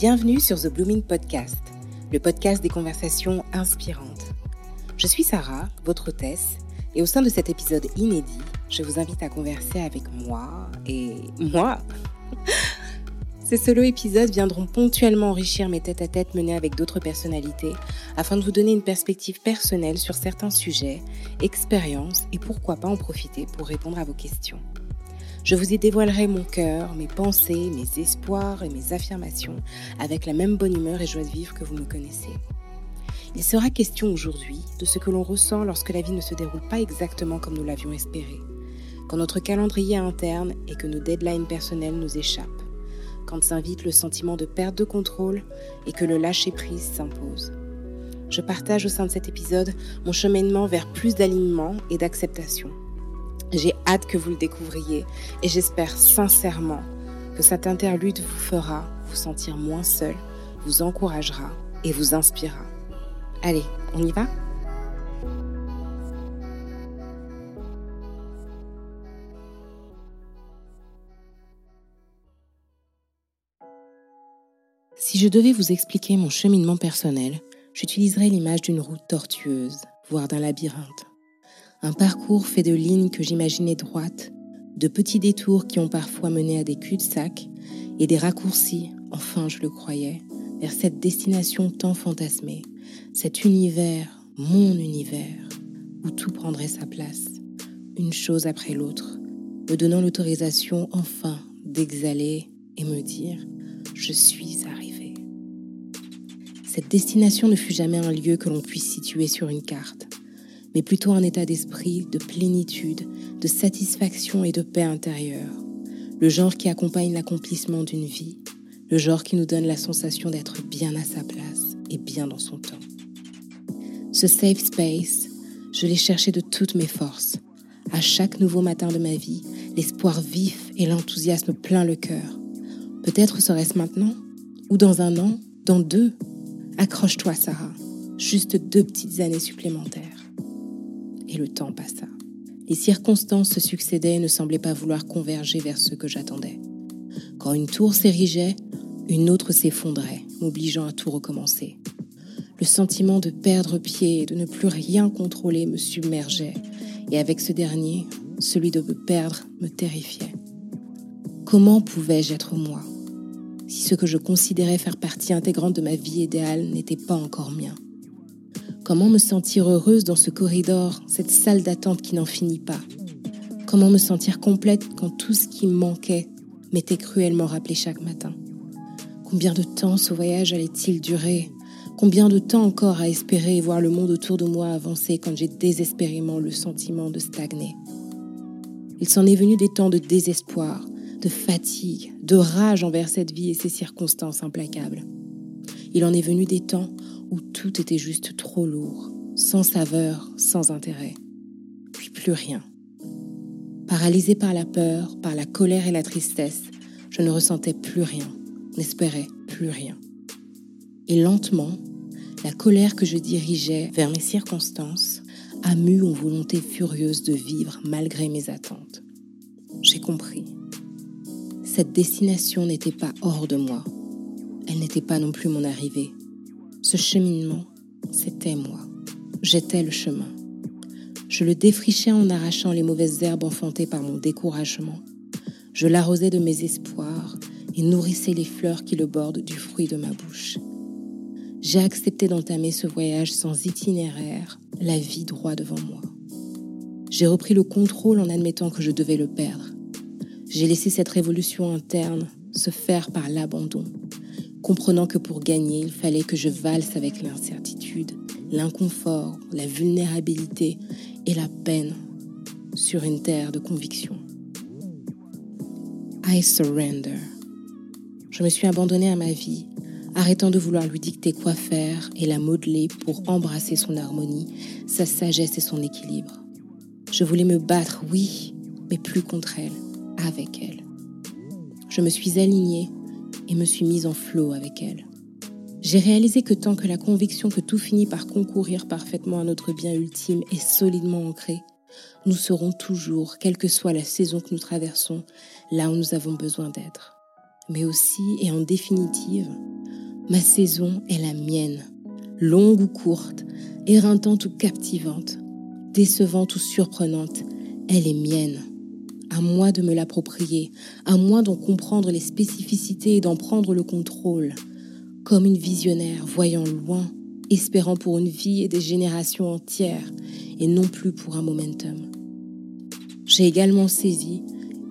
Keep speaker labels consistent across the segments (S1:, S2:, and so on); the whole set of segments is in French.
S1: Bienvenue sur The Blooming Podcast, le podcast des conversations inspirantes. Je suis Sarah, votre hôtesse, et au sein de cet épisode inédit, je vous invite à converser avec moi et moi. Ces solo épisodes viendront ponctuellement enrichir mes tête-à-tête menés avec d'autres personnalités afin de vous donner une perspective personnelle sur certains sujets, expériences et pourquoi pas en profiter pour répondre à vos questions. Je vous y dévoilerai mon cœur, mes pensées, mes espoirs et mes affirmations avec la même bonne humeur et joie de vivre que vous me connaissez. Il sera question aujourd'hui de ce que l'on ressent lorsque la vie ne se déroule pas exactement comme nous l'avions espéré, quand notre calendrier interne et que nos deadlines personnelles nous échappent quand s'invite le sentiment de perte de contrôle et que le lâcher-prise s'impose. Je partage au sein de cet épisode mon cheminement vers plus d'alignement et d'acceptation. J'ai hâte que vous le découvriez et j'espère sincèrement que cette interlude vous fera vous sentir moins seul, vous encouragera et vous inspirera. Allez, on y va? Si je devais vous expliquer mon cheminement personnel, j'utiliserais l'image d'une route tortueuse, voire d'un labyrinthe. Un parcours fait de lignes que j'imaginais droites, de petits détours qui ont parfois mené à des cul-de-sac et des raccourcis, enfin je le croyais, vers cette destination tant fantasmée, cet univers, mon univers, où tout prendrait sa place, une chose après l'autre, me donnant l'autorisation enfin d'exhaler et me dire ⁇ Je suis arrivé ⁇ cette destination ne fut jamais un lieu que l'on puisse situer sur une carte, mais plutôt un état d'esprit de plénitude, de satisfaction et de paix intérieure, le genre qui accompagne l'accomplissement d'une vie, le genre qui nous donne la sensation d'être bien à sa place et bien dans son temps. Ce safe space, je l'ai cherché de toutes mes forces. À chaque nouveau matin de ma vie, l'espoir vif et l'enthousiasme plein le cœur. Peut-être serait-ce maintenant, ou dans un an, dans deux, Accroche-toi, Sarah. Juste deux petites années supplémentaires. Et le temps passa. Les circonstances se succédaient et ne semblaient pas vouloir converger vers ce que j'attendais. Quand une tour s'érigeait, une autre s'effondrait, m'obligeant à tout recommencer. Le sentiment de perdre pied et de ne plus rien contrôler me submergeait, et avec ce dernier, celui de me perdre me terrifiait. Comment pouvais-je être moi si ce que je considérais faire partie intégrante de ma vie idéale n'était pas encore mien? Comment me sentir heureuse dans ce corridor, cette salle d'attente qui n'en finit pas? Comment me sentir complète quand tout ce qui me manquait m'était cruellement rappelé chaque matin? Combien de temps ce voyage allait-il durer? Combien de temps encore à espérer voir le monde autour de moi avancer quand j'ai désespérément le sentiment de stagner? Il s'en est venu des temps de désespoir, de fatigue, de rage envers cette vie et ses circonstances implacables. Il en est venu des temps où tout était juste trop lourd, sans saveur, sans intérêt. Puis plus rien. Paralysé par la peur, par la colère et la tristesse, je ne ressentais plus rien, n'espérais plus rien. Et lentement, la colère que je dirigeais vers mes circonstances a mu en volonté furieuse de vivre malgré mes attentes. J'ai compris cette destination n'était pas hors de moi. Elle n'était pas non plus mon arrivée. Ce cheminement, c'était moi. J'étais le chemin. Je le défrichais en arrachant les mauvaises herbes enfantées par mon découragement. Je l'arrosais de mes espoirs et nourrissais les fleurs qui le bordent du fruit de ma bouche. J'ai accepté d'entamer ce voyage sans itinéraire, la vie droit devant moi. J'ai repris le contrôle en admettant que je devais le perdre. J'ai laissé cette révolution interne se faire par l'abandon, comprenant que pour gagner, il fallait que je valse avec l'incertitude, l'inconfort, la vulnérabilité et la peine sur une terre de conviction. I surrender. Je me suis abandonnée à ma vie, arrêtant de vouloir lui dicter quoi faire et la modeler pour embrasser son harmonie, sa sagesse et son équilibre. Je voulais me battre, oui, mais plus contre elle avec elle. Je me suis alignée et me suis mise en flot avec elle. J'ai réalisé que tant que la conviction que tout finit par concourir parfaitement à notre bien ultime est solidement ancrée, nous serons toujours, quelle que soit la saison que nous traversons, là où nous avons besoin d'être. mais aussi et en définitive, ma saison est la mienne, longue ou courte, éreintante ou captivante, décevante ou surprenante, elle est mienne. À moi de me l'approprier, à moi d'en comprendre les spécificités et d'en prendre le contrôle, comme une visionnaire voyant loin, espérant pour une vie et des générations entières, et non plus pour un momentum. J'ai également saisi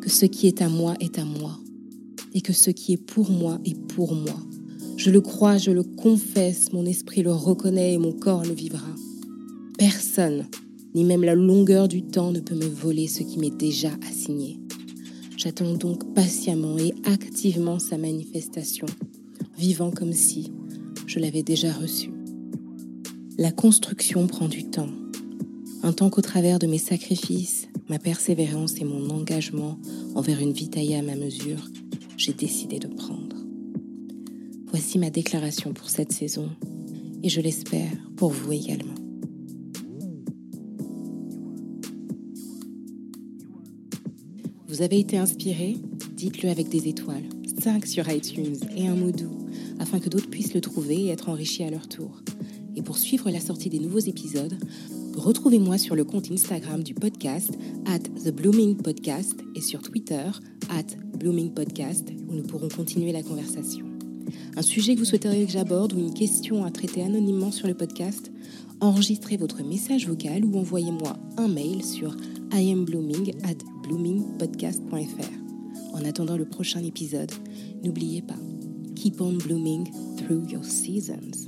S1: que ce qui est à moi est à moi, et que ce qui est pour moi est pour moi. Je le crois, je le confesse, mon esprit le reconnaît et mon corps le vivra. Personne, ni même la longueur du temps ne peut me voler ce qui m'est déjà assigné. J'attends donc patiemment et activement sa manifestation, vivant comme si je l'avais déjà reçu. La construction prend du temps, un temps qu'au travers de mes sacrifices, ma persévérance et mon engagement envers une vie taillée à ma mesure, j'ai décidé de prendre. Voici ma déclaration pour cette saison et je l'espère pour vous également. Vous avez été inspiré Dites-le avec des étoiles, 5 sur iTunes et un mot doux, afin que d'autres puissent le trouver et être enrichis à leur tour. Et pour suivre la sortie des nouveaux épisodes, retrouvez-moi sur le compte Instagram du podcast, at The Blooming Podcast, et sur Twitter, at Blooming Podcast, où nous pourrons continuer la conversation. Un sujet que vous souhaiteriez que j'aborde ou une question à traiter anonymement sur le podcast, enregistrez votre message vocal ou envoyez-moi un mail sur iamblooming at bloomingpodcast.fr. En attendant le prochain épisode, n'oubliez pas, keep on blooming through your seasons.